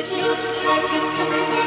It looks like it's coming.